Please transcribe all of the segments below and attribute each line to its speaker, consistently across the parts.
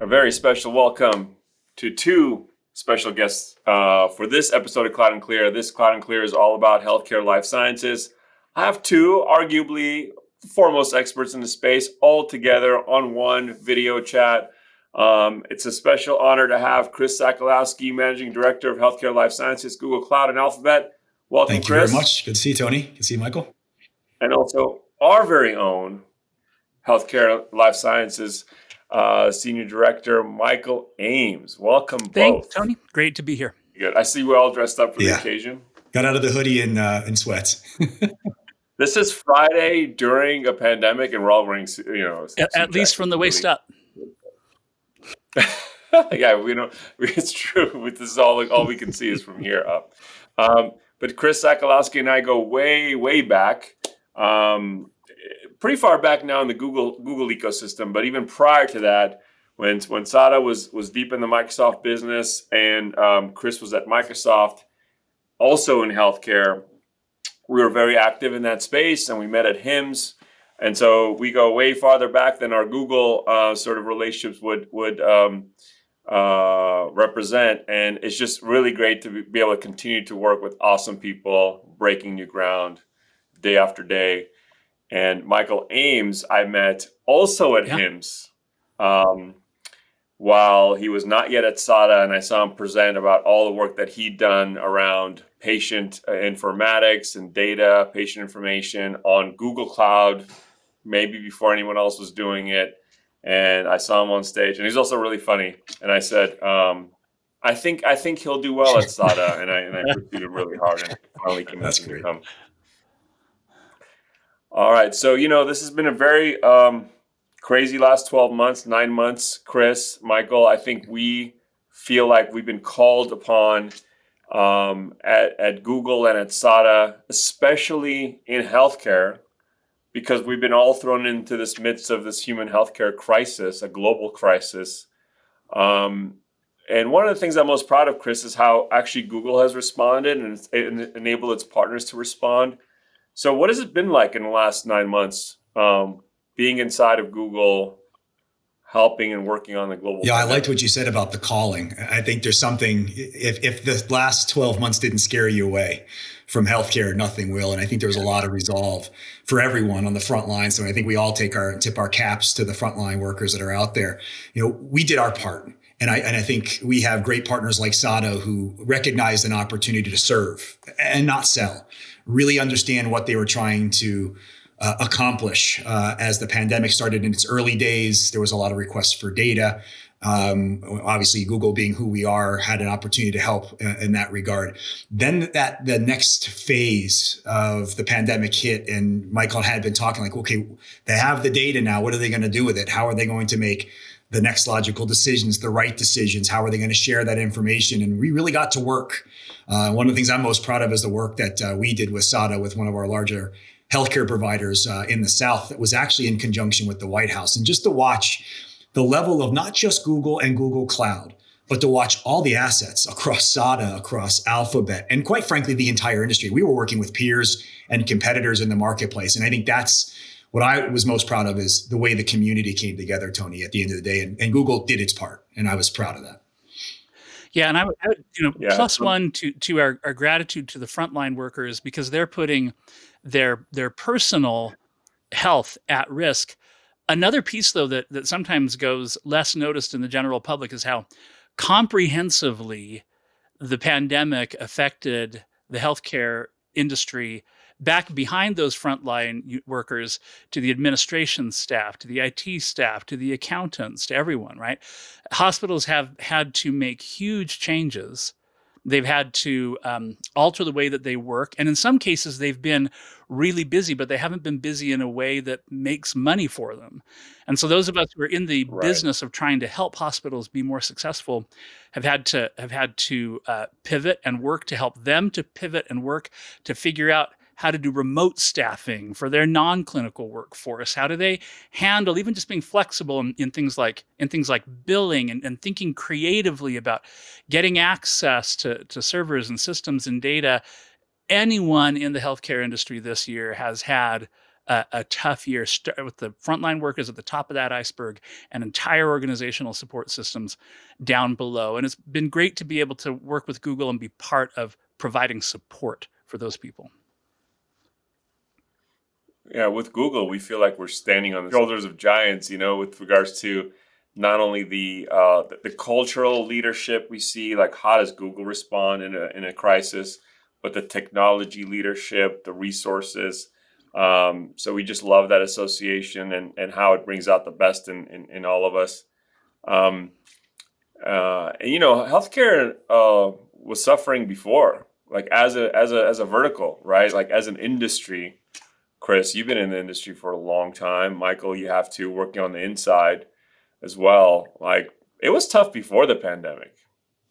Speaker 1: a very special welcome to two special guests uh, for this episode of Cloud and Clear. This Cloud and Clear is all about healthcare life sciences. I have two, arguably foremost experts in the space, all together on one video chat. Um, it's a special honor to have Chris Sakalosky, Managing Director of Healthcare Life Sciences, Google Cloud and Alphabet. Welcome,
Speaker 2: Thank you
Speaker 1: Chris.
Speaker 2: very much. Good to see you, Tony. Good to see you, Michael.
Speaker 1: And also our very own Healthcare Life Sciences uh, Senior Director, Michael Ames. Welcome
Speaker 3: Thanks,
Speaker 1: both.
Speaker 3: Tony. Great to be here.
Speaker 1: Good. I see we're all dressed up for the occasion.
Speaker 2: Got out of the hoodie and uh, and sweats.
Speaker 1: This is Friday during a pandemic, and we're all wearing, you know,
Speaker 3: At, at least from the waist
Speaker 1: jackets.
Speaker 3: up.
Speaker 1: yeah, we don't. It's true. This is all. All we can see is from here up. Um, but Chris Sakalosky and I go way, way back. Um, pretty far back now in the Google Google ecosystem. But even prior to that, when when Sada was was deep in the Microsoft business, and um, Chris was at Microsoft, also in healthcare, we were very active in that space, and we met at HIMSS. And so we go way farther back than our Google uh, sort of relationships would would um, uh, represent. And it's just really great to be able to continue to work with awesome people, breaking new ground day after day. And Michael Ames, I met also at
Speaker 3: Yeah.
Speaker 1: HIMSS um, while he was not yet at SADA, and I saw him present about all the work that he'd done around patient uh, informatics and data, patient information on Google Cloud, maybe before anyone else was doing it. And I saw him on stage, and he's also really funny. And I said, um, "I think I think he'll do well at SADA," and I and I pursued him really hard, and finally convinced him to come. All right, so you know this has been a very um, crazy last twelve months, nine months. Chris, Michael, I think we feel like we've been called upon um, at, at Google and at SADA, especially in healthcare, because we've been all thrown into this midst of this human healthcare crisis, a global crisis. Um, and one of the things I'm most proud of, Chris, is how actually Google has responded and, and enabled its partners to respond. So, what has it been like in the last nine months um, being inside of Google, helping and working on the global?
Speaker 2: Yeah, I liked what you said about the calling. I think there's something. If if the last 12 months didn't scare you away from healthcare, nothing will. And I think there was a lot of resolve for everyone on the front line. So I think we all take our tip our caps to the frontline workers that are out there. You know, we did our part. And I, and I think we have great partners like SADA who recognize an opportunity to serve and not sell, really understand what they were trying to uh, accomplish uh, as the pandemic started in its early days. There was a lot of requests for data. Um, obviously, Google being who we are had an opportunity to help uh, in that regard. Then that the next phase of the pandemic hit, and Michael had been talking like, okay, they have the data now. What are they going to do with it? How are they going to make the next logical decisions, the right decisions? How are they going to share that information? And we really got to work. Uh, one of the things I'm most proud of is the work that uh, we did with SADA with one of our larger healthcare providers uh, in the South that was actually in conjunction with the White House. And just to watch the level of not just Google and Google Cloud, but to watch all the assets across SADA, across Alphabet, and quite frankly, the entire industry. We were working with peers and competitors in the marketplace. And I think that's what I was most proud of is the way the community came together, Tony, at the end of the day. And, and Google did its part. And I was proud of that.
Speaker 3: Yeah, and I would, I would you know,
Speaker 1: Yeah.
Speaker 3: plus one to to our, our gratitude to the frontline workers because they're putting their their personal health at risk. Another piece though that that sometimes goes less noticed in the general public is how comprehensively the pandemic affected the healthcare industry back behind those frontline workers to the administration staff, to the IT staff, to the accountants, to everyone, right? Hospitals have had to make huge changes. They've had to um, alter the way that they work. And in some cases, they've been really busy, but they haven't been busy in a way that makes money for them. And so those of us who are in the
Speaker 1: Right.
Speaker 3: business of trying to help hospitals be more successful have had to have had to uh, pivot and work to help them to pivot and work to figure out how to do remote staffing for their non-clinical workforce how do they handle even just being flexible in, in things like in things like billing and, and thinking creatively about getting access to, to servers and systems and data anyone in the healthcare industry this year has had a, a tough year with the frontline workers at the top of that iceberg and entire organizational support systems down below. And it's been great to be able to work with Google and be part of providing support for those people.
Speaker 1: Yeah, with Google, we feel like we're standing on the shoulders of giants, you know, with regards to not only the uh, the, cultural leadership we see, like how does Google respond in a in a crisis, but the technology leadership, the resources. Um, so we just love that association and, and how it brings out the best in, in, in all of us. Um, uh, and, you know, healthcare uh, was suffering before, like as a as a as a vertical, right? Like as an industry. Chris, you've been in the industry for a long time. Michael, you have to working on the inside as well. Like it was tough before the pandemic.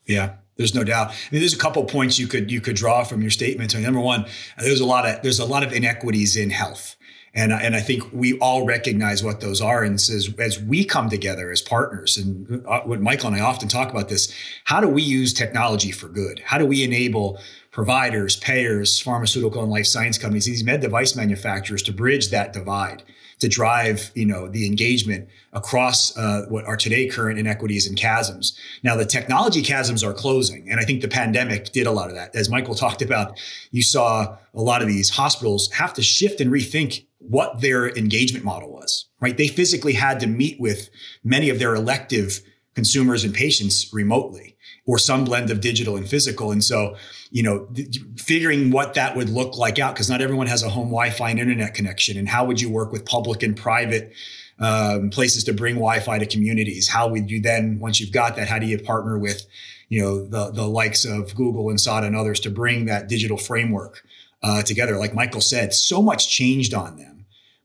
Speaker 2: Yeah, there's no doubt. I mean, there's a couple points you could you could draw from your statement. So number one, there's a lot of there's a lot of inequities in health. And, and I think we all recognize what those are. And as, as we come together as partners, and uh, what Michael and I often talk about this, how do we use technology for good? How do we enable providers, payers, pharmaceutical and life science companies, these med device manufacturers to bridge that divide? to drive you know the engagement across uh, what are today current inequities and chasms. Now the technology chasms are closing, and I think the pandemic did a lot of that. As Michael talked about, you saw a lot of these hospitals have to shift and rethink what their engagement model was. Right, they physically had to meet with many of their elective consumers and patients remotely or some blend of digital and physical. And so, you know, th- figuring what that would look like out, because not everyone has a home Wi-Fi and internet connection. And how would you work with public and private um, places to bring Wi-Fi to communities? How would you then, once you've got that, how do you partner with, you know, the the likes of Google and SADA and others to bring that digital framework uh, together? Like Michael said, so much changed on them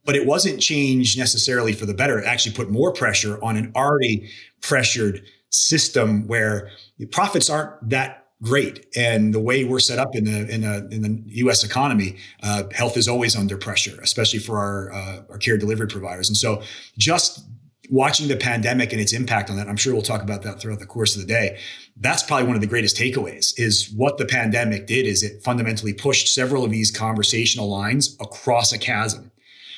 Speaker 2: but it wasn't changed necessarily for the better. It actually put more pressure on an already pressured system where profits aren't that great. And the way we're set up in the in, a, in the U.S. economy, uh, health is always under pressure, especially for our uh, our care delivery providers. And so, just watching the pandemic and its impact on that, I'm sure we'll talk about that throughout the course of the day. That's probably one of the greatest takeaways. Is what the pandemic did is it fundamentally pushed several of these conversational lines across a chasm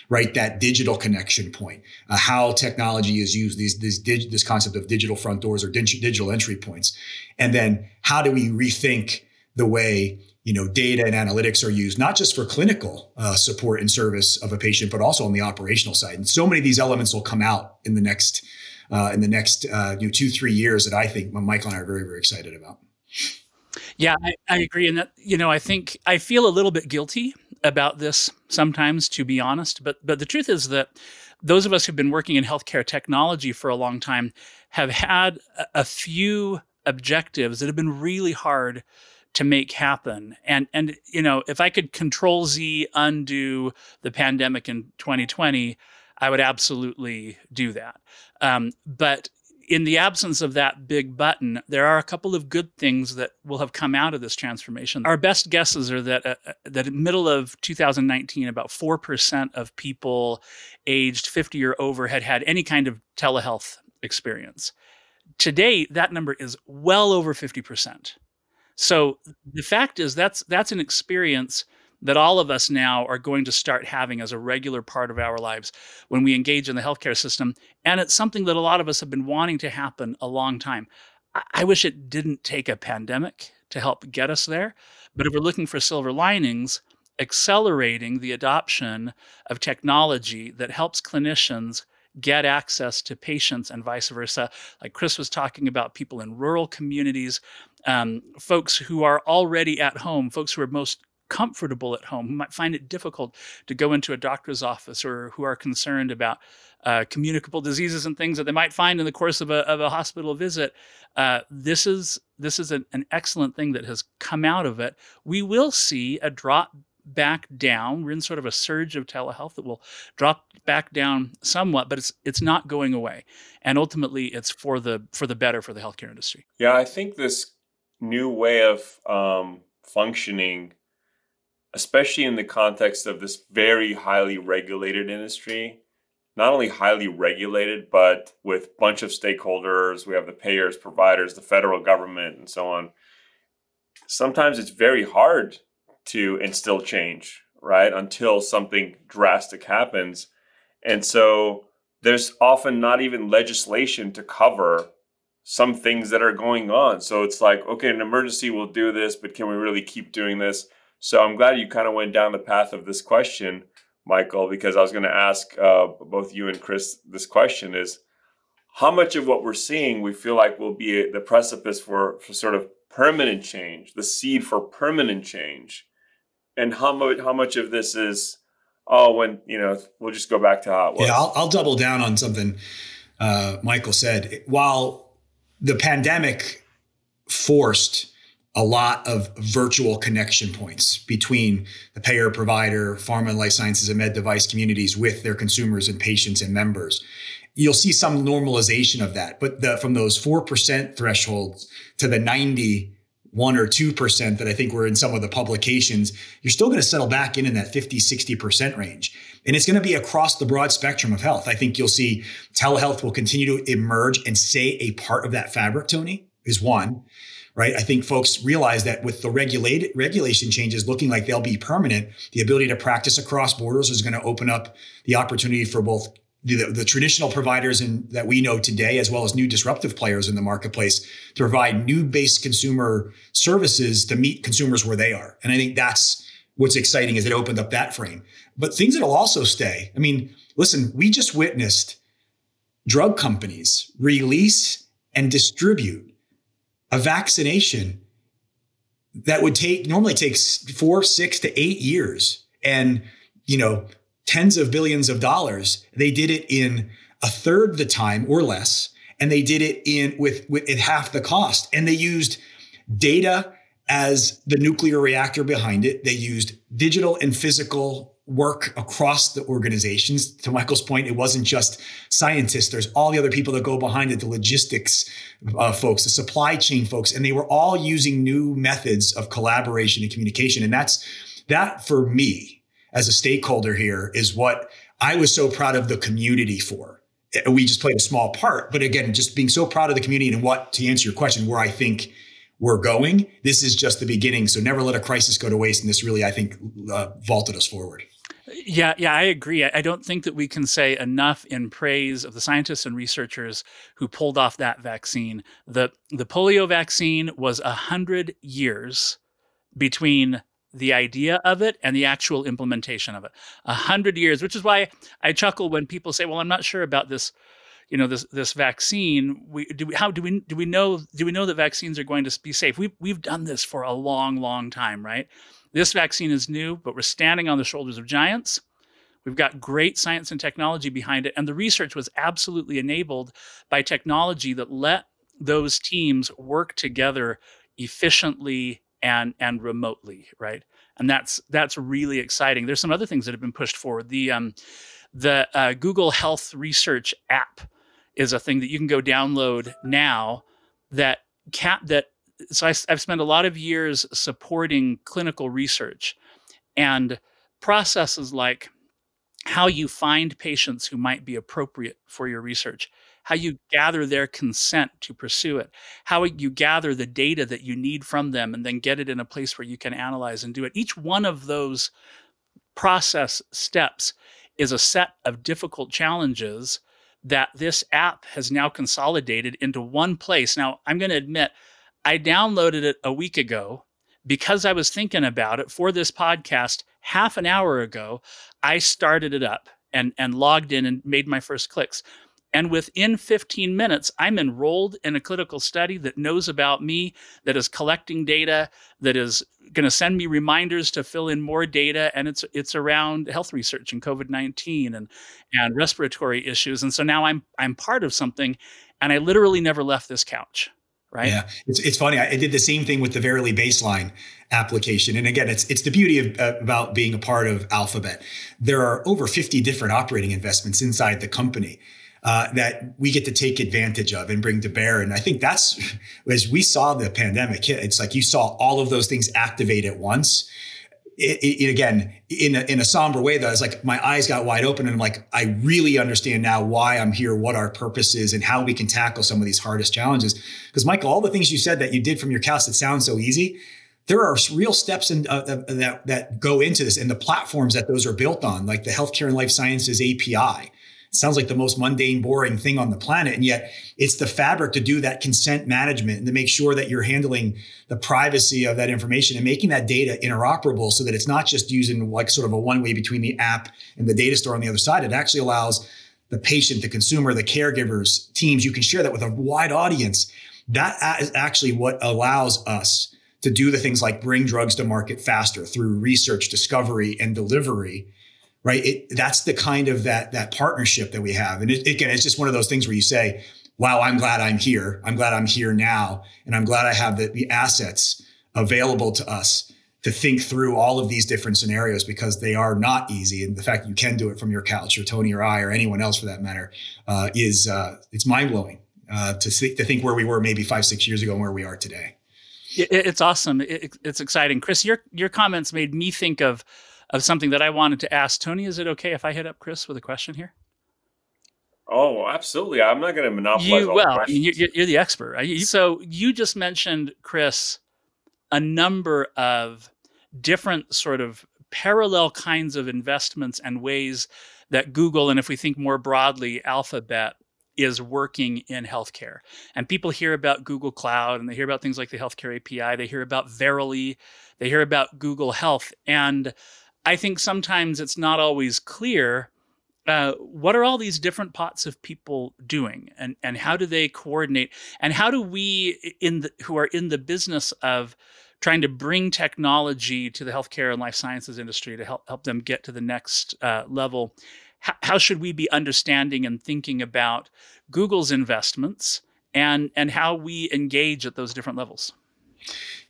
Speaker 2: right? That digital connection point, uh, how technology is used, these, these dig, this concept of digital front doors or digital entry points. And then how do we rethink the way you know data and analytics are used not just for clinical uh, support and service of a patient but also on the operational side and so many of these elements will come out in the next uh, in the next uh, you know two three years that i think michael and i are very very excited about
Speaker 3: yeah I, I agree and that you know i think i feel a little bit guilty about this sometimes, to be honest. But but the truth is that those of us who've been working in healthcare technology for a long time have had a, few objectives that have been really hard to make happen. And and you know, if I could control Z undo the pandemic in 2020, I would absolutely do that. Um, but in the absence of that big button, there are a couple of good things that will have come out of this transformation. Our best guesses are that uh, uh that middle of 2019, about four percent of people aged 50 or over had had any kind of telehealth experience. Today, that number is well over 50 percent. So the fact is that's that's an experience that all of us now are going to start having as a regular part of our lives when we engage in the healthcare system. And it's something that a lot of us have been wanting to happen a long time. I, wish it didn't take a pandemic to help get us there. But if we're looking for silver linings, accelerating the adoption of technology that helps clinicians get access to patients and vice versa. Like Chris was talking about people in rural communities, um, folks who are already at home, folks who are most comfortable at home, who might find it difficult to go into a doctor's office, or who are concerned about uh, communicable diseases and things that they might find in the course of a, of a hospital visit. Uh, this is this is an, an excellent thing that has come out of it. We will see a drop back down. We're in sort of a surge of telehealth that will drop back down somewhat, but it's it's not going away. And ultimately, it's for the for the better for the healthcare industry.
Speaker 1: Yeah, I think this new way of um, functioning especially in the context of this very highly regulated industry not only highly regulated but with bunch of stakeholders we have the payers providers the federal government and so on sometimes it's very hard to instill change right? Until something drastic happens. And so there's often not even legislation to cover some things that are going on. So it's like, okay, an emergency will do this, but can we really keep doing this? So I'm glad you kind of went down the path of this question, Michael, because I was going to ask uh, both you and Chris this question is how much of what we're seeing we feel like will be the precipice for, for sort of permanent change, the seed for permanent change, and how much how much of this is oh when you know we'll just go back to how it was.
Speaker 2: Yeah, I'll, I'll double down on something uh, Michael said. While the pandemic forced a lot of virtual connection points between the payer provider, pharma and life sciences and med device communities with their consumers and patients and members. You'll see some normalization of that, but the, from those 4% thresholds to the 90 one or 2% that I think were in some of the publications, you're still going to settle back in in that 50, 60% range. And it's going to be across the broad spectrum of health. I think you'll see telehealth will continue to emerge and stay a part of that fabric, Tony, is one, right? I think folks realize that with the regulated regulation changes looking like they'll be permanent, the ability to practice across borders is going to open up the opportunity for both the, the traditional providers in, that we know today, as well as new disruptive players in the marketplace, to provide new based consumer services to meet consumers where they are. And I think that's what's exciting is it opened up that frame. But things that'll also stay. I mean, listen, we just witnessed drug companies release and distribute a vaccination that would take normally takes four, six to eight years. And, you know, tens of billions of dollars. They did it in a third the time or less, and they did it in with, with at half the cost. And they used data as the nuclear reactor behind it. They used digital and physical work across the organizations. To Michael's point, it wasn't just scientists. There's all the other people that go behind it, the logistics uh, folks, the supply chain folks, and they were all using new methods of collaboration and communication. And that's that for me as a stakeholder here is what I was so proud of the community for. We just played a small part, but again, just being so proud of the community and what, to answer your question, where I think we're going, this is just the beginning. So never let a crisis go to waste. And this really, I think, uh, vaulted us forward.
Speaker 3: Yeah, yeah, I agree. I don't think that we can say enough in praise of the scientists and researchers who pulled off that vaccine. The the polio vaccine was a hundred years between the idea of it and the actual implementation of it. A hundred years, which is why I chuckle when people say, "Well, I'm not sure about this." You know this this vaccine. We do. We, how do we do we know do we know that vaccines are going to be safe? We've we've done this for a long, long time, right? This vaccine is new, but we're standing on the shoulders of giants. We've got great science and technology behind it, and the research was absolutely enabled by technology that let those teams work together efficiently and and remotely, right? And that's that's really exciting. There's some other things that have been pushed forward. The um, the uh, Google Health Research app is a thing that you can go download now. That cap that so I, I've spent a lot of years supporting clinical research and processes like how you find patients who might be appropriate for your research how you gather their consent to pursue it, how you gather the data that you need from them and then get it in a place where you can analyze and do it. Each one of those process steps is a set of difficult challenges that this app has now consolidated into one place. Now, I'm going to admit, I downloaded it a week ago because I was thinking about it for this podcast half an hour ago. I started it up and, and logged in and made my first clicks. And within 15 minutes, I'm enrolled in a clinical study that knows about me, that is collecting data, that is going to send me reminders to fill in more data. And it's it's around health research and COVID-19 and, and respiratory issues. And so now I'm I'm part of something and I literally never left this couch. Right.
Speaker 2: Yeah, it's, it's funny. I did the same thing with the Verily baseline application, and again, it's it's the beauty of uh, about being a part of Alphabet. There are over 50 different operating investments inside the company, uh, that we get to take advantage of and bring to bear. And I think that's as we saw the pandemic hit, it's like you saw all of those things activate at once. It, it, again, in a, in a somber way, though, it's like my eyes got wide open and I'm like, I really understand now why I'm here, what our purpose is, and how we can tackle some of these hardest challenges. Because, Michael, all the things you said that you did from your couch that sound so easy, there are real steps in, uh, that that go into this, and the platforms that those are built on, like the healthcare and life sciences API. Sounds like the most mundane, boring thing on the planet, and yet it's the fabric to do that consent management and to make sure that you're handling the privacy of that information and making that data interoperable, so that it's not just using like sort of a one way between the app and the data store on the other side. It actually allows the patient, the consumer, the caregivers, teams. You can share that with a wide audience. That is actually what allows us to do the things like bring drugs to market faster through research, discovery, and delivery. Right. It, that's the kind of that that partnership that we have. And it, again, it's just one of those things where you say, "Wow, I'm glad I'm here. I'm glad I'm here now, and I'm glad I have the, the assets available to us to think through all of these different scenarios because they are not easy. And the fact that you can do it from your couch, or Tony, or I, or anyone else for that matter, uh, is uh, it's mind blowing uh, to to think where we were maybe five, six years ago and where we are today
Speaker 3: it's awesome. it's exciting. Chris, your your comments made me think of of something that I wanted to ask. Tony, is it okay if I hit up Chris with a question here?
Speaker 1: Oh, absolutely. I'm not going to monopolize
Speaker 3: you, well, I mean, you're, you're, the expert. Right? So you just mentioned, Chris, a number of different sort of parallel kinds of investments and ways that Google, and if we think more broadly, Alphabet is working in healthcare. And people hear about Google Cloud and they hear about things like the Healthcare API, they hear about Verily, they hear about Google Health. And I think sometimes it's not always clear uh, what are all these different pots of people doing and, and how do they coordinate and how do we in the, who are in the business of trying to bring technology to the healthcare and life sciences industry to help help them get to the next uh, level how should we be understanding and thinking about Google's investments and and how we engage at those different levels?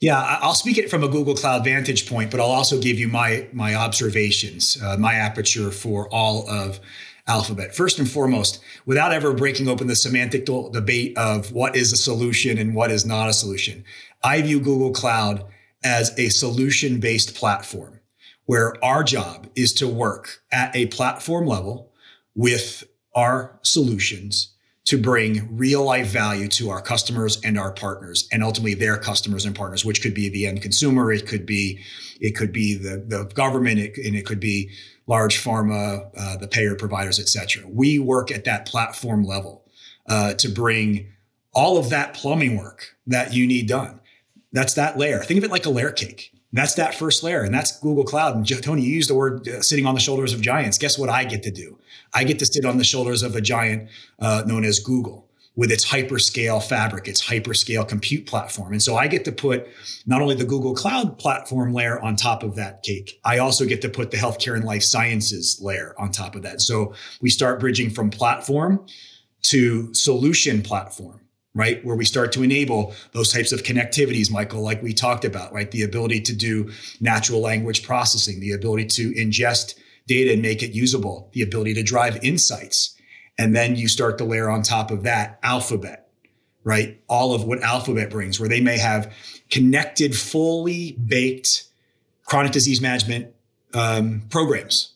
Speaker 2: Yeah, I'll speak it from a Google Cloud vantage point, but I'll also give you my my observations, uh, my aperture for all of Alphabet. First and foremost, without ever breaking open the semantic debate of what is a solution and what is not a solution, I view Google Cloud as a solution based platform where our job is to work at a platform level with our solutions to bring real life value to our customers and our partners and ultimately their customers and partners which could be the end consumer it could be it could be the, the government it, and it could be large pharma uh, the payer providers etc we work at that platform level uh, to bring all of that plumbing work that you need done. That's that layer. Think of it like a layer cake that's that first layer, and that's Google Cloud. And Tony, you used the word uh, sitting on the shoulders of giants. Guess what I get to do? I get to sit on the shoulders of a giant uh, known as Google with its hyperscale fabric, its hyperscale compute platform. And so I get to put not only the Google Cloud platform layer on top of that cake, I also get to put the healthcare and life sciences layer on top of that. So we start bridging from platform to solution platform right? Where we start to enable those types of connectivities, Michael, like we talked about, right? The ability to do natural language processing, the ability to ingest data and make it usable, the ability to drive insights. And then you start to layer on top of that alphabet, right? All of what alphabet brings, where they may have connected, fully baked chronic disease management um, programs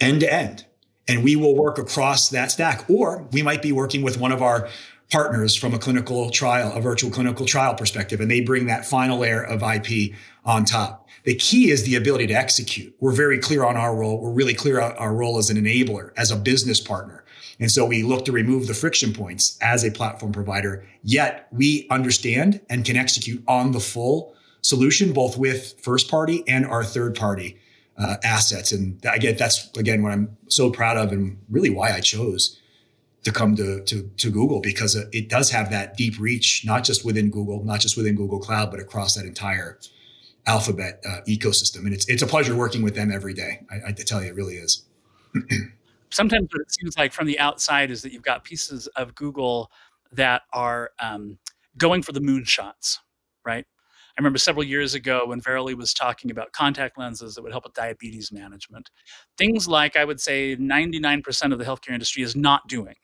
Speaker 2: end to end. And we will work across that stack. Or we might be working with one of our partners from a clinical trial, a virtual clinical trial perspective, and they bring that final layer of IP on top. The key is the ability to execute. We're very clear on our role. We're really clear on our role as an enabler, as a business partner. And so we look to remove the friction points as a platform provider, yet we understand and can execute on the full solution, both with first party and our third party uh, assets. And again, that's again what I'm so proud of and really why I chose to come to, to, to Google because it does have that deep reach, not just within Google, not just within Google Cloud, but across that entire Alphabet uh, ecosystem. And it's, it's a pleasure working with them every day. I, I tell you, it really is.
Speaker 3: Sometimes what it seems like from the outside is that you've got pieces of Google that are um, going for the moonshots, right? I remember several years ago when Verily was talking about contact lenses that would help with diabetes management. Things like I would say 99% of the healthcare industry is not doing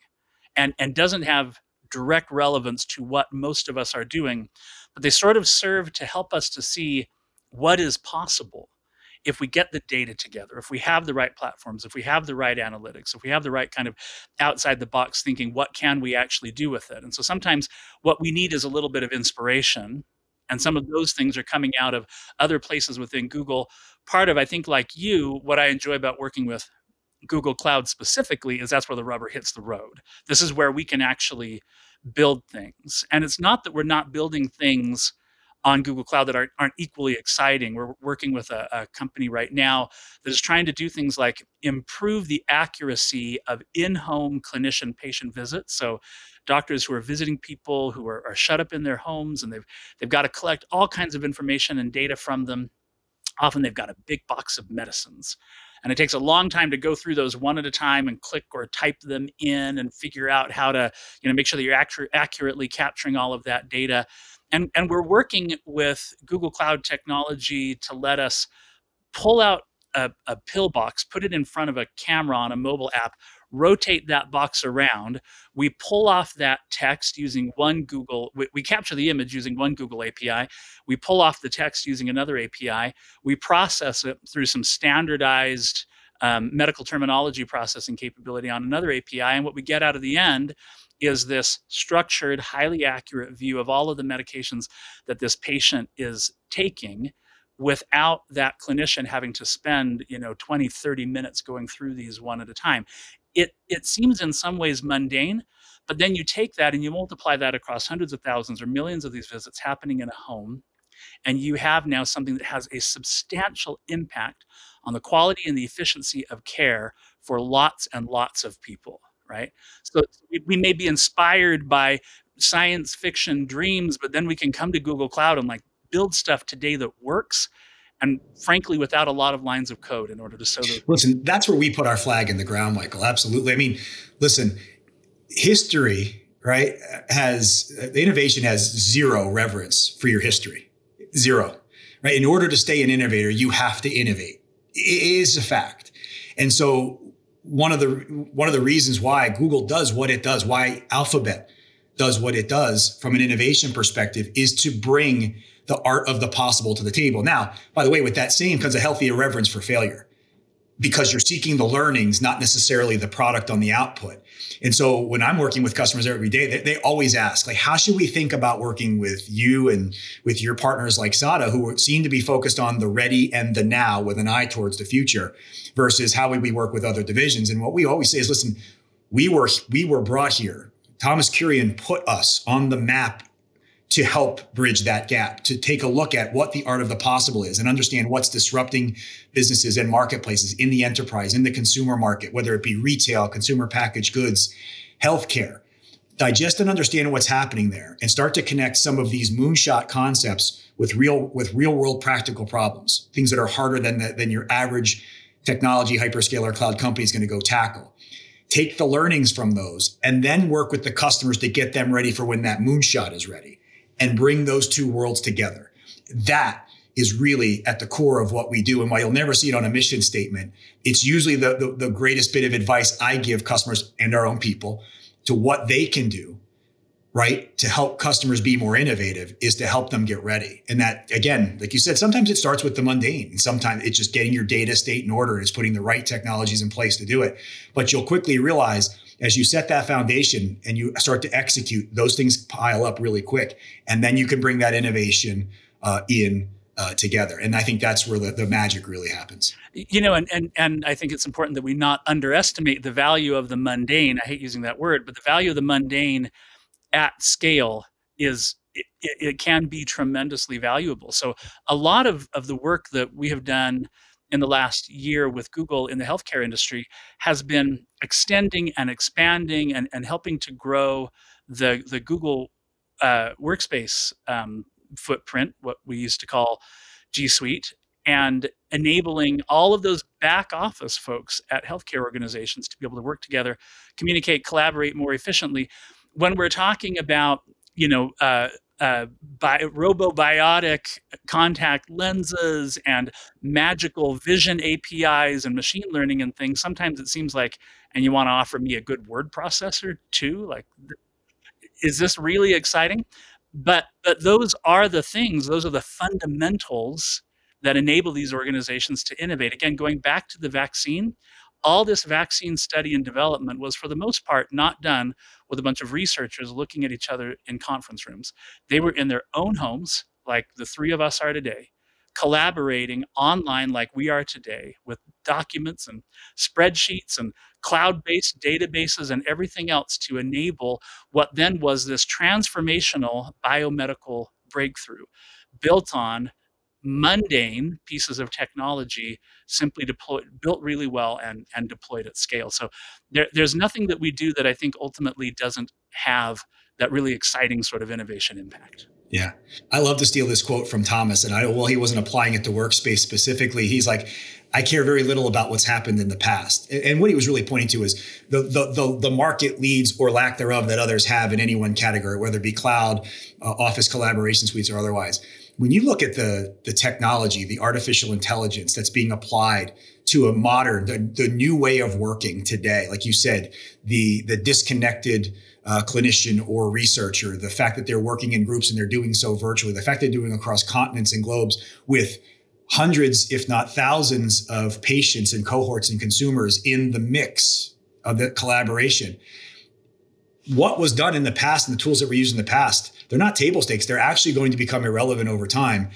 Speaker 3: and and doesn't have direct relevance to what most of us are doing but they sort of serve to help us to see what is possible if we get the data together if we have the right platforms if we have the right analytics if we have the right kind of outside the box thinking what can we actually do with it and so sometimes what we need is a little bit of inspiration and some of those things are coming out of other places within Google. Part of, I think, like you, what I enjoy about working with Google Cloud specifically is that's where the rubber hits the road. This is where we can actually build things. And it's not that we're not building things on Google Cloud that aren't, aren't equally exciting. We're working with a, a, company right now that is trying to do things like improve the accuracy of in home clinician patient visits. So, doctors who are visiting people who are, are shut up in their homes and they've, they've got to collect all kinds of information and data from them. Often they've got a big box of medicines. And it takes a long time to go through those one at a time and click or type them in and figure out how to, you know, make sure that you're accu- accurately capturing all of that data and and we're working with Google Cloud technology to let us pull out a, a pill box, put it in front of a camera on a mobile app, rotate that box around. We pull off that text using one Google, we, we, capture the image using one Google API. We pull off the text using another API. We process it through some standardized um, medical terminology processing capability on another API. And what we get out of the end is this structured, highly accurate view of all of the medications that this patient is taking without that clinician having to spend you know 20 30 minutes going through these one at a time it it seems in some ways mundane but then you take that and you multiply that across hundreds of thousands or millions of these visits happening in a home and you have now something that has a substantial impact on the quality and the efficiency of care for lots and lots of people right? So we, may be inspired by science fiction dreams, but then we can come to Google Cloud and like build stuff today that works and frankly without a lot of lines of code in order to show those
Speaker 2: listen that's where we put our flag in the ground michael absolutely. I mean listen history right has uh, innovation has zero reverence for your history zero right? In order to stay an innovator you have to innovate. It is a fact. And so one of the one of the reasons why Google does what it does, why Alphabet does what it does from an innovation perspective is to bring the art of the possible to the table. Now, by the way, with that same comes a healthy irreverence for failure because you're seeking the learnings, not necessarily the product on the output. And so when I'm working with customers every day, they, they, always ask, like, how should we think about working with you and with your partners like SADA, who seem to be focused on the ready and the now with an eye towards the future versus how would we work with other divisions? And what we always say is, listen, we were, we were brought here. Thomas Kurian put us on the map to help bridge that gap, to take a look at what the art of the possible is and understand what's disrupting businesses and marketplaces in the enterprise, in the consumer market, whether it be retail, consumer packaged goods, healthcare. Digest and understand what's happening there and start to connect some of these moonshot concepts with real, with real world practical problems, things that are harder than, the, than your average technology hyperscaler cloud company is going to go tackle take the learnings from those and then work with the customers to get them ready for when that moonshot is ready and bring those two worlds together. That is really at the core of what we do. And while you'll never see it on a mission statement, it's usually the, the, the, greatest bit of advice I give customers and our own people to what they can do, right? To help customers be more innovative is to help them get ready. And that, again, like you said, sometimes it starts with the mundane. And sometimes it's just getting your data state in order. It's putting the right technologies in place to do it. But you'll quickly realize as you set that foundation and you start to execute, those things pile up really quick. And then you can bring that innovation uh, in uh, together. And I think that's where the, the magic really happens.
Speaker 3: You know, and, and, and I think it's important that we not underestimate the value of the mundane. I hate using that word, but the value of the mundane at scale is it, it, can be tremendously valuable. So a lot of, of the work that we have done in the last year with Google in the healthcare industry has been extending and expanding and, and helping to grow the, the Google uh, workspace um, footprint, what we used to call G Suite, and enabling all of those back office folks at healthcare organizations to be able to work together, communicate, collaborate more efficiently. When we're talking about, you know, uh, uh, bi- robobiotic contact lenses and magical vision APIs and machine learning and things, sometimes it seems like, and you want to offer me a good word processor too? Like, is this really exciting? But but those are the things; those are the fundamentals that enable these organizations to innovate. Again, going back to the vaccine, all this vaccine study and development was for the most part not done with a bunch of researchers looking at each other in conference rooms. They were in their own homes, like the three of us are today, collaborating online like we are today with documents and spreadsheets and cloud based databases and everything else to enable what then was this transformational biomedical breakthrough built on mundane pieces of technology simply deployed built really well and and deployed at scale so there, there's nothing that we do that i think ultimately doesn't have that really exciting sort of innovation impact
Speaker 2: yeah. I love to steal this quote from Thomas. And I, well, he wasn't applying it to workspace specifically. He's like, I care very little about what's happened in the past. And what he was really pointing to is the, the, the, the market leads or lack thereof that others have in any one category, whether it be cloud, uh, office collaboration suites, or otherwise. When you look at the, the technology, the artificial intelligence that's being applied to a modern, the, the new way of working today, like you said, the, the disconnected, uh, clinician or researcher, the fact that they're working in groups and they're doing so virtually, the fact they're doing across continents and globes with hundreds, if not thousands, of patients and cohorts and consumers in the mix of the collaboration. What was done in the past and the tools that were used in the past, they're not table stakes. They're actually going to become irrelevant over time.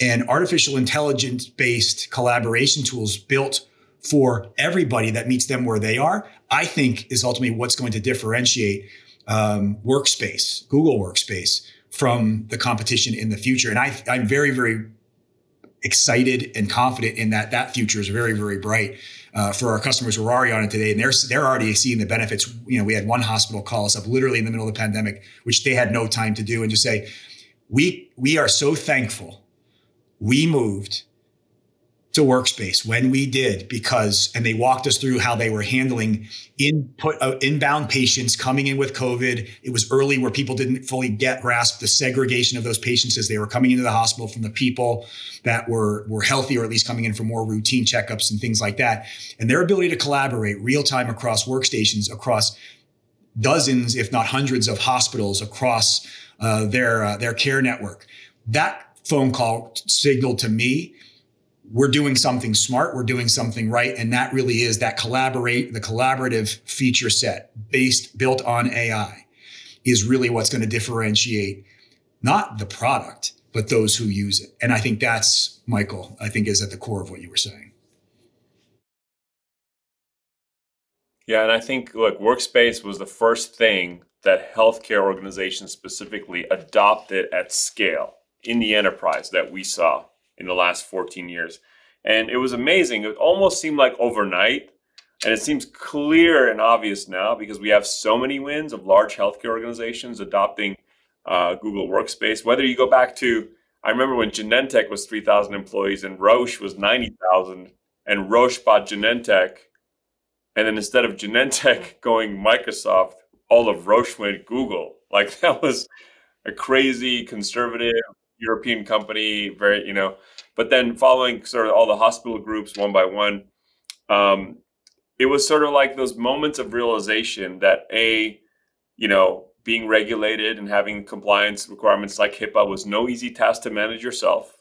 Speaker 2: And artificial intelligence based collaboration tools built for everybody that meets them where they are, I think is ultimately what's going to differentiate um, workspace, Google Workspace, from the competition in the future. And I, I'm very, very excited and confident in that that future is very, very bright uh, for our customers who are already on it today. And they're, they're already seeing the benefits. You know, we had one hospital call us up literally in the middle of the pandemic, which they had no time to do and just say, we, we are so thankful we moved to workspace when we did because and they walked us through how they were handling input uh, inbound patients coming in with covid. It was early where people didn't fully get grasp the segregation of those patients as they were coming into the hospital from the people that were were healthy or at least coming in for more routine checkups and things like that. And their ability to collaborate real time across workstations across dozens if not hundreds of hospitals across uh, their uh, their care network. That phone call signaled to me we're doing something smart, we're doing something right. And that really is that collaborate, the collaborative feature set based, built on AI is really what's going to differentiate not the product, but those who use it. And I think that's, Michael, I think is at the core of what you were saying.
Speaker 1: Yeah, and I think look, workspace was the first thing that healthcare organizations specifically adopted at scale in the enterprise that we saw in the last 14 years. And it was amazing. It almost seemed like overnight. And it seems clear and obvious now because we have so many wins of large healthcare organizations adopting uh, Google Workspace. Whether you go back to, I remember when Genentech was 3,000 employees and Roche was 90,000, and Roche bought Genentech. And then instead of Genentech going Microsoft, all of Roche went Google. Like that was a crazy conservative European company, very, you know, but then following sort of all the hospital groups one by one, um, it was sort of like those moments of realization that a, you know, being regulated and having compliance requirements like HIPAA was no easy task to manage yourself.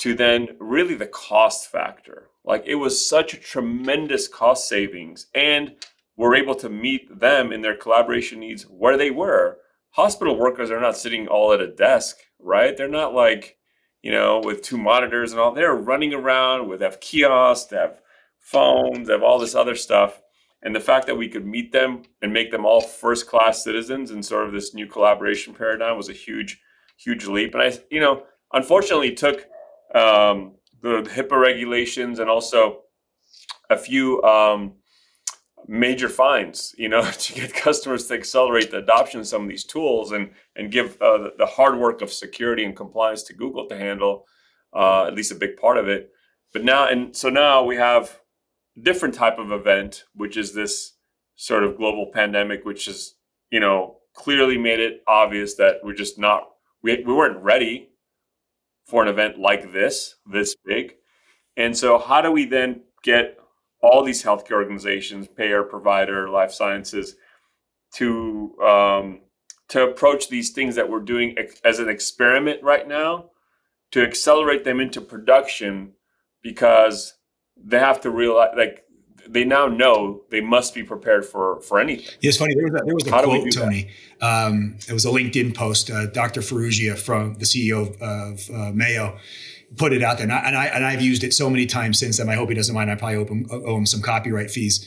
Speaker 1: To then really the cost factor, like it was such a tremendous cost savings, and we're able to meet them in their collaboration needs where they were. Hospital workers are not sitting all at a desk right? They're not like, you know, with two monitors and all. They're running around with have kiosks, they have phones, they have all this other stuff. And the fact that we could meet them and make them all first class citizens in sort of this new collaboration paradigm was a huge, huge leap. And I, you know, unfortunately took um, the HIPAA regulations and also a few um, major fines, you know, to get customers to accelerate the adoption of some of these tools and and give uh, the hard work of security and compliance to Google to handle uh, at least a big part of it. But now, and so now we have a different type of event, which is this sort of global pandemic, which has you know clearly made it obvious that we're just not we we weren't ready for an event like this, this big. And so, how do we then get all these healthcare organizations, payer, provider, life sciences, to um, to approach these things that we're doing as an experiment right now, to accelerate them into production, because they have to realize like they now know they must be prepared for for anything.
Speaker 2: It's funny. There was a, there was a
Speaker 1: How do
Speaker 2: quote,
Speaker 1: do
Speaker 2: Tony. Um, it was a LinkedIn post. Uh, Dr. Farrugia from the CEO of, of uh, Mayo put it out there, and, I, and I I've used it so many times since then. I hope he doesn't mind. I probably owe him, owe him some copyright fees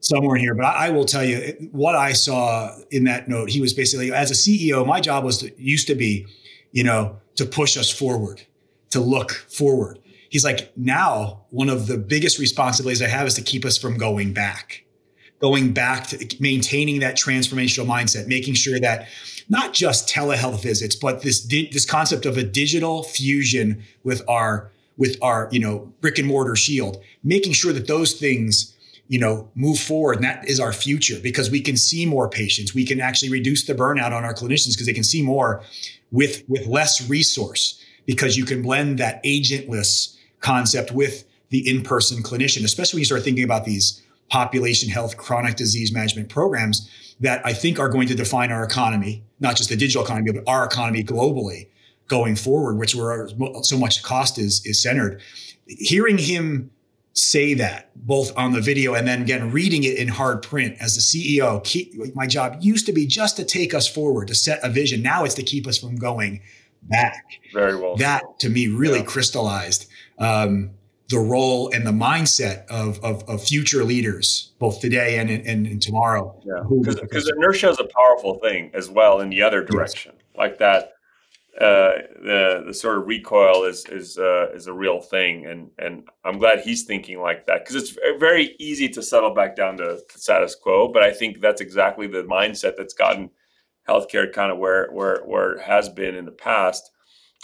Speaker 2: somewhere in here. But I, I, will tell you what I saw in that note. He was basically, as a CEO, my job was to, used to be, you know, to push us forward, to look forward. He's like, now one of the biggest responsibilities I have is to keep us from going back, going back to maintaining that transformational mindset, making sure that not just telehealth visits, but this this concept of a digital fusion with our with our you know brick and mortar shield, making sure that those things you know, move forward. And that is our future because we can see more patients. We can actually reduce the burnout on our clinicians because they can see more with, with less resource because you can blend that agentless concept with the in-person clinician, especially when you start thinking about these population health, chronic disease management programs that I think are going to define our economy, not just the digital economy, but our economy globally going forward, which where so much cost is, is centered. Hearing him say that both on the video and then again reading it in hard print as the CEO. Keep, my job used to be just to take us forward, to set a vision. Now it's to keep us from going back.
Speaker 1: Very well.
Speaker 2: That to me really yeah. crystallized um, the role and the mindset of, of, of, future leaders, both today and, and, and tomorrow.
Speaker 1: Yeah, because inertia is a powerful thing as well in the other direction, yes. like that uh, the the sort of recoil is is uh, is a real thing, and and I'm glad he's thinking like that because it's very easy to settle back down to status quo. But I think that's exactly the mindset that's gotten healthcare kind of where where where it has been in the past.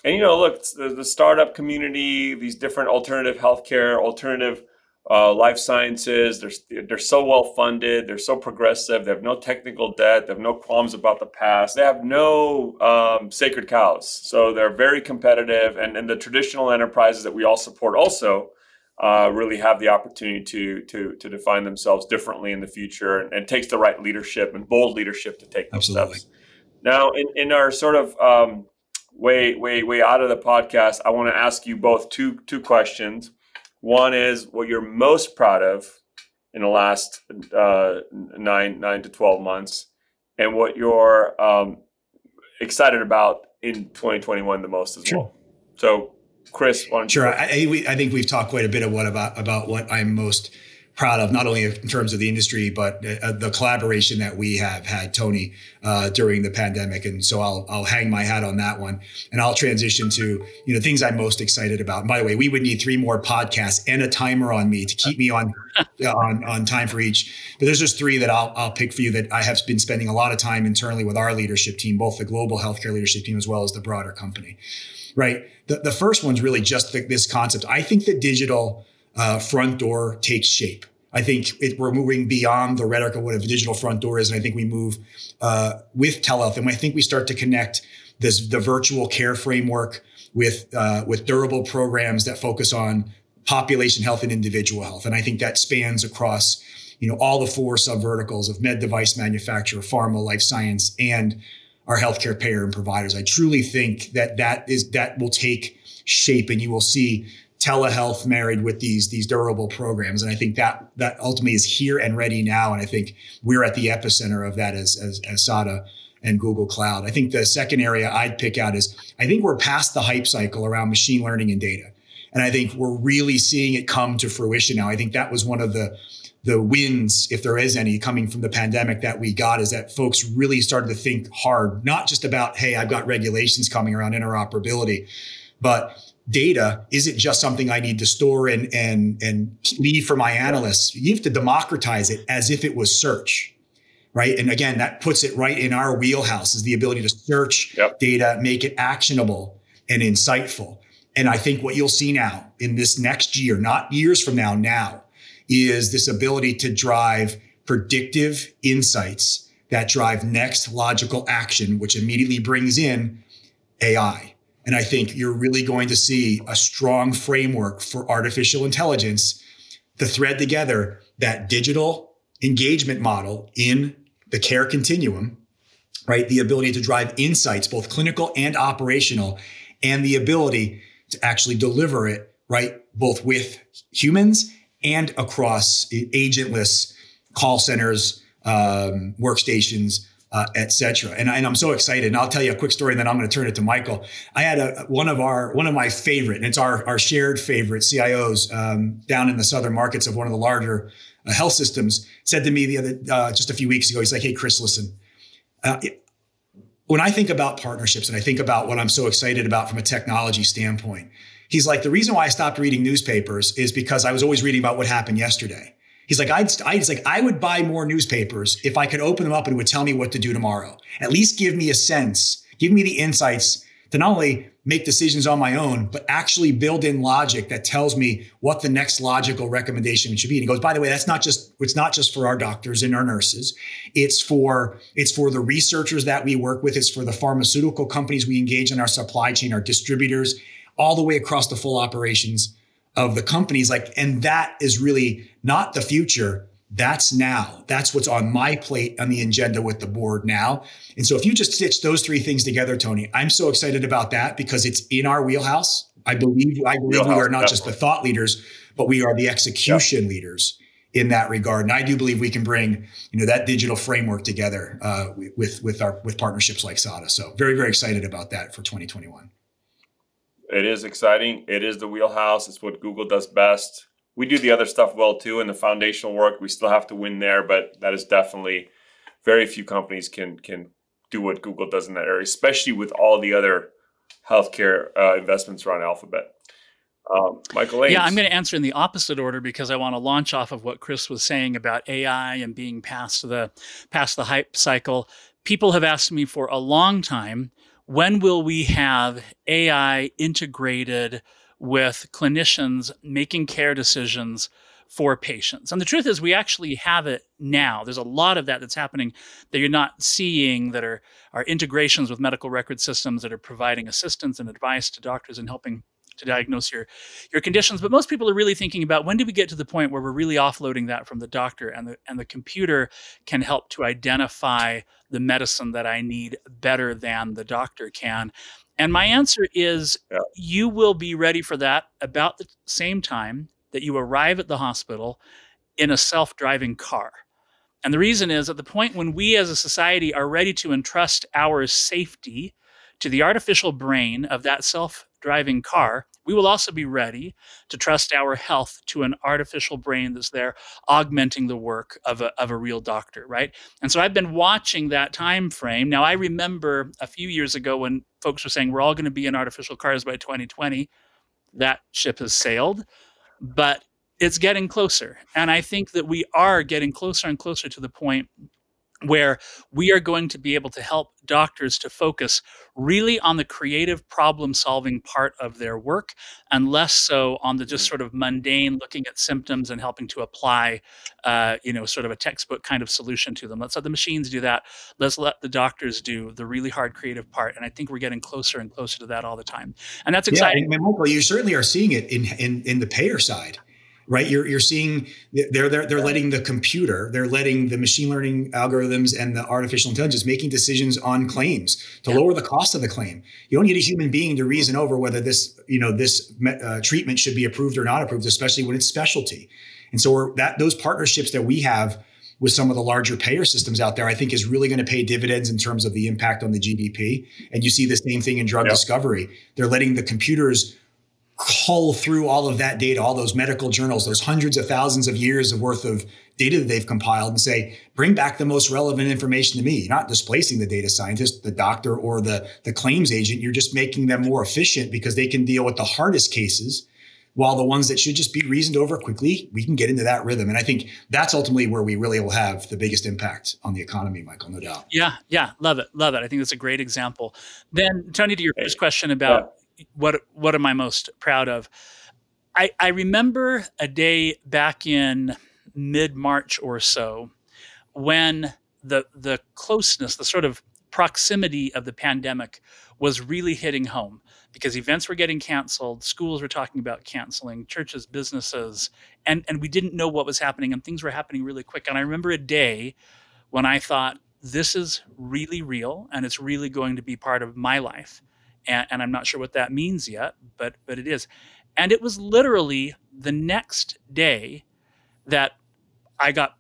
Speaker 1: And you know, look, the, the startup community, these different alternative healthcare, alternative uh, life sciences. They're they're so well funded. They're so progressive. They have no technical debt. They have no qualms about the past. They have no um, sacred cows. So they're very competitive. And and the traditional enterprises that we all support also uh, really have the opportunity to to to define themselves differently in the future. And, and takes the right leadership and bold leadership to take those Absolutely. steps. Now, in, in our sort of um, way way way out of the podcast, I want to ask you both two two questions. One is what you're most proud of in the last uh, nine nine to twelve months, and what you're um, excited about in 2021 the most as sure. well. So, Chris, why
Speaker 2: sure. I, I, I, think we've talked quite a bit of what about about what I'm most proud of, not only in terms of the industry, but uh, the collaboration that we have had, Tony, uh, during the pandemic. And so I'll, I'll hang my hat on that one and I'll transition to, you know, things I'm most excited about. And by the way, we would need three more podcasts and a timer on me to keep me on, on, on time for each. But there's just three that I'll, I'll pick for you that I have been spending a lot of time internally with our leadership team, both the global healthcare leadership team as well as the broader company, right? The, the first one's really just the, this concept. I think that digital, uh, front door takes shape. I think it, we're moving beyond the rhetoric of what a digital front door is, and I think we move uh, with telehealth, and I think we start to connect this the virtual care framework with uh, with durable programs that focus on population health and individual health, and I think that spans across you know all the four subverticals of med device manufacturer, pharma, life science, and our healthcare payer and providers. I truly think that that is that will take shape, and you will see telehealth married with these these durable programs. And i think that that ultimately is here and ready now. And i think we're at the epicenter of that as as, as sada and google cloud. I think the second area i'd pick out is i think we're past the hype cycle around machine learning and data. And i think we're really seeing it come to fruition now. I think that was one of the the wins, if there is any, coming from the pandemic that we got is that folks really started to think hard, not just about, hey, I've got regulations coming around interoperability, but data isn't just something I need to store and and and leave for my analysts. You have to democratize it as if it was search. Right. And again, that puts it right in our wheelhouse is the ability to search yep. data, make it actionable and insightful. And I think what you'll see now in this next year, not years from now, now, is this ability to drive predictive insights that drive next logical action, which immediately brings in AI and I think you're really going to see a strong framework for artificial intelligence to thread together that digital engagement model in the care continuum, right? The ability to drive insights, both clinical and operational, and the ability to actually deliver it, right? Both with humans and across agentless call centers, um, workstations, uh, etc. And, and, I'm so excited. And I'll tell you a quick story, and then I'm going to turn it to Michael. I had a, one of our one of my favorite, and it's our our shared favorite CIOs um, down in the southern markets of one of the larger uh, health systems said to me the other uh, just a few weeks ago. He's like, "Hey, Chris, listen." Uh, when I think about partnerships and I think about what I'm so excited about from a technology standpoint, he's like, the reason why I stopped reading newspapers is because I was always reading about what happened yesterday. He's like, I'd, I, he's like, I would buy more newspapers if I could open them up and it would tell me what to do tomorrow. At least give me a sense, give me the insights to not only make decisions on my own, but actually build in logic that tells me what the next logical recommendation should be. And he goes, by the way, that's not just, it's not just for our doctors and our nurses. It's for, it's for the researchers that we work with. It's for the pharmaceutical companies we engage in our supply chain, our distributors, all the way across the full operations of the companies like and that is really not the future. That's now. That's what's on my plate on the agenda with the board now. And so if you just stitch those three things together tony i'm so excited about that because it's in our wheelhouse. I believe i believe wheelhouse, we are not definitely. just the thought leaders but we are the execution leaders in that regard. And i do believe we can bring you know that digital framework together uh, with with our with partnerships like sada. So very very excited about that for 2021
Speaker 1: it is exciting. It is the wheelhouse. It's what Google does best. We do the other stuff well too, and the foundational work. We still have to win there, but that is definitely very few companies can can do what Google does in that area, especially with all the other healthcare uh, investments around Alphabet. Um, Michael Ames.
Speaker 3: Yeah, I'm going to answer in the opposite order because I want to launch off of what Chris was saying about AI and being past the past the hype cycle. People have asked me for a long time when will we have AI integrated with clinicians making care decisions for patients? And the truth is, we actually have it now. There's a lot of that that's happening that you're not seeing that are, are integrations with medical record systems that are providing assistance and advice to doctors and helping to diagnose your your conditions. But most people are really thinking about when do we get to the point where we're really offloading that from the doctor and the and the computer can help to identify the medicine that I need better than the doctor can. And my answer is yeah. you will be ready for that about the same time that you arrive at the hospital in a self-driving car. And the reason is at the point when we as a society are ready to entrust our safety to the artificial brain of that self driving car, we will also be ready to trust our health to an artificial brain that's there augmenting the work of a, of a real doctor right? And so i've been watching that time frame. Now i remember a few years ago when folks were saying we're all going to be in artificial cars by 2020 that ship has sailed but it's getting closer. And i think that we are getting closer and closer to the point where we are going to be able to help doctors to focus really on the creative problem solving part of their work and less so on the just mm. sort of mundane looking at symptoms and helping to apply uh, you know sort of a textbook kind of solution to them. Let's let the machines do that. Let's let the doctors do the really hard creative part and i think we're getting closer and closer to that all the time. And that's exciting.
Speaker 2: yeah, and Michael, you certainly are seeing it in, in in the payer side right? You're, you're seeing they're, they're, they're letting the computer, they're letting the machine learning algorithms and the artificial intelligence making decisions on claims to yeah. lower the cost of the claim. You don't need a human being to reason over whether this, you know, this uh, treatment should be approved or not approved, especially when it's specialty. And so we're, that those partnerships that we have with some of the larger payer systems out there, I think is really going to pay dividends in terms of the impact on the GDP. And you see the same thing in drug yep. discovery. They're letting the computers cull through all of that data, all those medical journals, those hundreds of thousands of years of worth of data that they've compiled and say, bring back the most relevant information to me. You're not displacing the data scientist, the doctor, or the, the claims agent. You're just making them more efficient because they can deal with the hardest cases while the ones that should just be reasoned over quickly, we can get into that rhythm. And I think that's ultimately where we really will have the biggest impact on the economy, Michael, no doubt.
Speaker 3: Yeah, yeah, love it, love it. I think that's a great example. Then, Tony, to your first question about what what am I most proud of? I, I remember a day back in mid March or so when the the closeness, the sort of proximity of the pandemic was really hitting home because events were getting canceled, schools were talking about canceling, churches, businesses, and and we didn't know what was happening and things were happening really quick. And I remember a day when I thought this is really real and it's really going to be part of my life and, and I'm not sure what that means yet, but but it is. And it was literally the next day that I got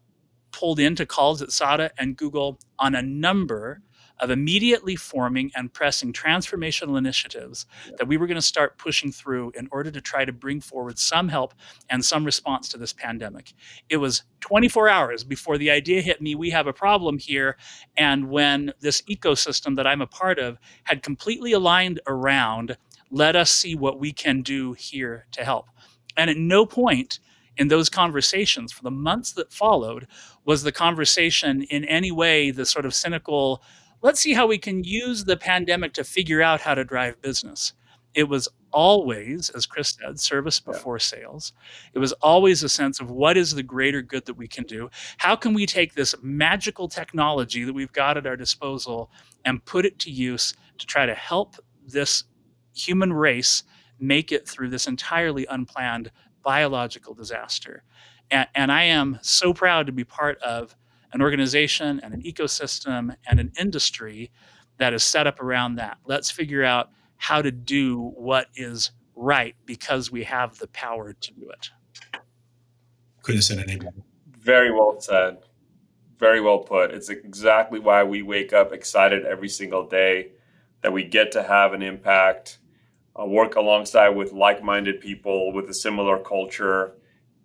Speaker 3: pulled into calls at SADA and Google on a number of immediately forming and pressing transformational initiatives that we were going to start pushing through in order to try to bring forward some help and some response to this pandemic. It was 24 hours before the idea hit me we have a problem here. And when this ecosystem that I'm a part of had completely aligned around, let us see what we can do here to help. And at no point in those conversations for the months that followed was the conversation in any way the sort of cynical let's see how we can use the pandemic to figure out how to drive business. It was always, as Chris said, service before yeah. sales. It was always a sense of what is the greater good that we can do? How can we take this magical technology that we've got at our disposal and put it to use to try to help this human race make it through this entirely unplanned biological disaster? And, and I am so proud to be part of an organization and an ecosystem and an industry that is set up around that. Let's figure out how to do what is right because we have the power to do it.
Speaker 2: Couldn't have said it any better.
Speaker 1: Very well said. Very well put. It's exactly why we wake up excited every single day that we get to have an impact, uh, work alongside with like minded people with a similar culture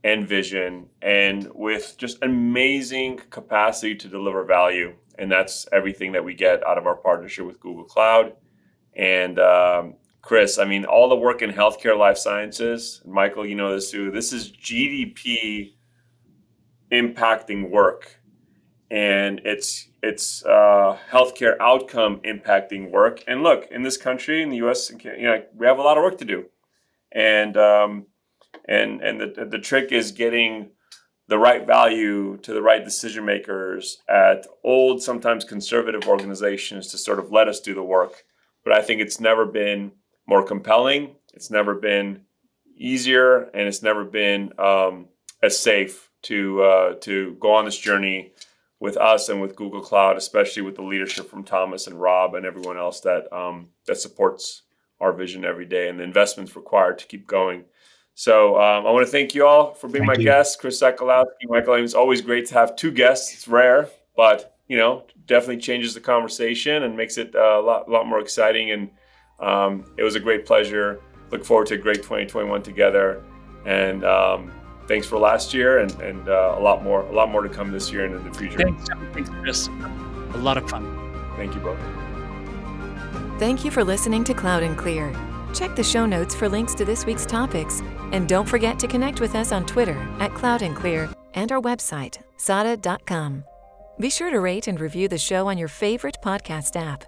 Speaker 1: and vision and with just amazing capacity to deliver value. And that's everything that we get out of our partnership with Google Cloud. And um, Chris, I mean, all the work in healthcare, life sciences, Michael, you know this too. This is GDP impacting work, and it's it's uh, healthcare outcome impacting work. And look, in this country, in the U.S., you know, we have a lot of work to do, and um, and and the the trick is getting the right value to the right decision makers at old, sometimes conservative organizations to sort of let us do the work. But I think it's never been more compelling. It's never been easier, and it's never been um, as safe to uh, to go on this journey with us and with Google Cloud, especially with the leadership from Thomas and Rob and everyone else that um, that supports our vision every day and the investments required to keep going. So um, I want to thank you all for being thank my you. guests, Chris Sakalosky, Michael Ames. Always great to have two guests. It's rare, but you know, definitely changes the conversation and makes it uh, a lot, lot more exciting. And um, it was a great pleasure. Look forward to a great 2021 together. And um, thanks for last year, and, and uh, a lot more, a lot more to come this year and in the future.
Speaker 3: Thanks, thanks, Chris. A lot of fun.
Speaker 1: Thank you both.
Speaker 4: Thank you for listening to Cloud and Clear. Check the show notes for links to this week's topics, and don't forget to connect with us on Twitter at Cloud and Clear and our website, sada.com. Be sure to rate and review the show on your favorite podcast app.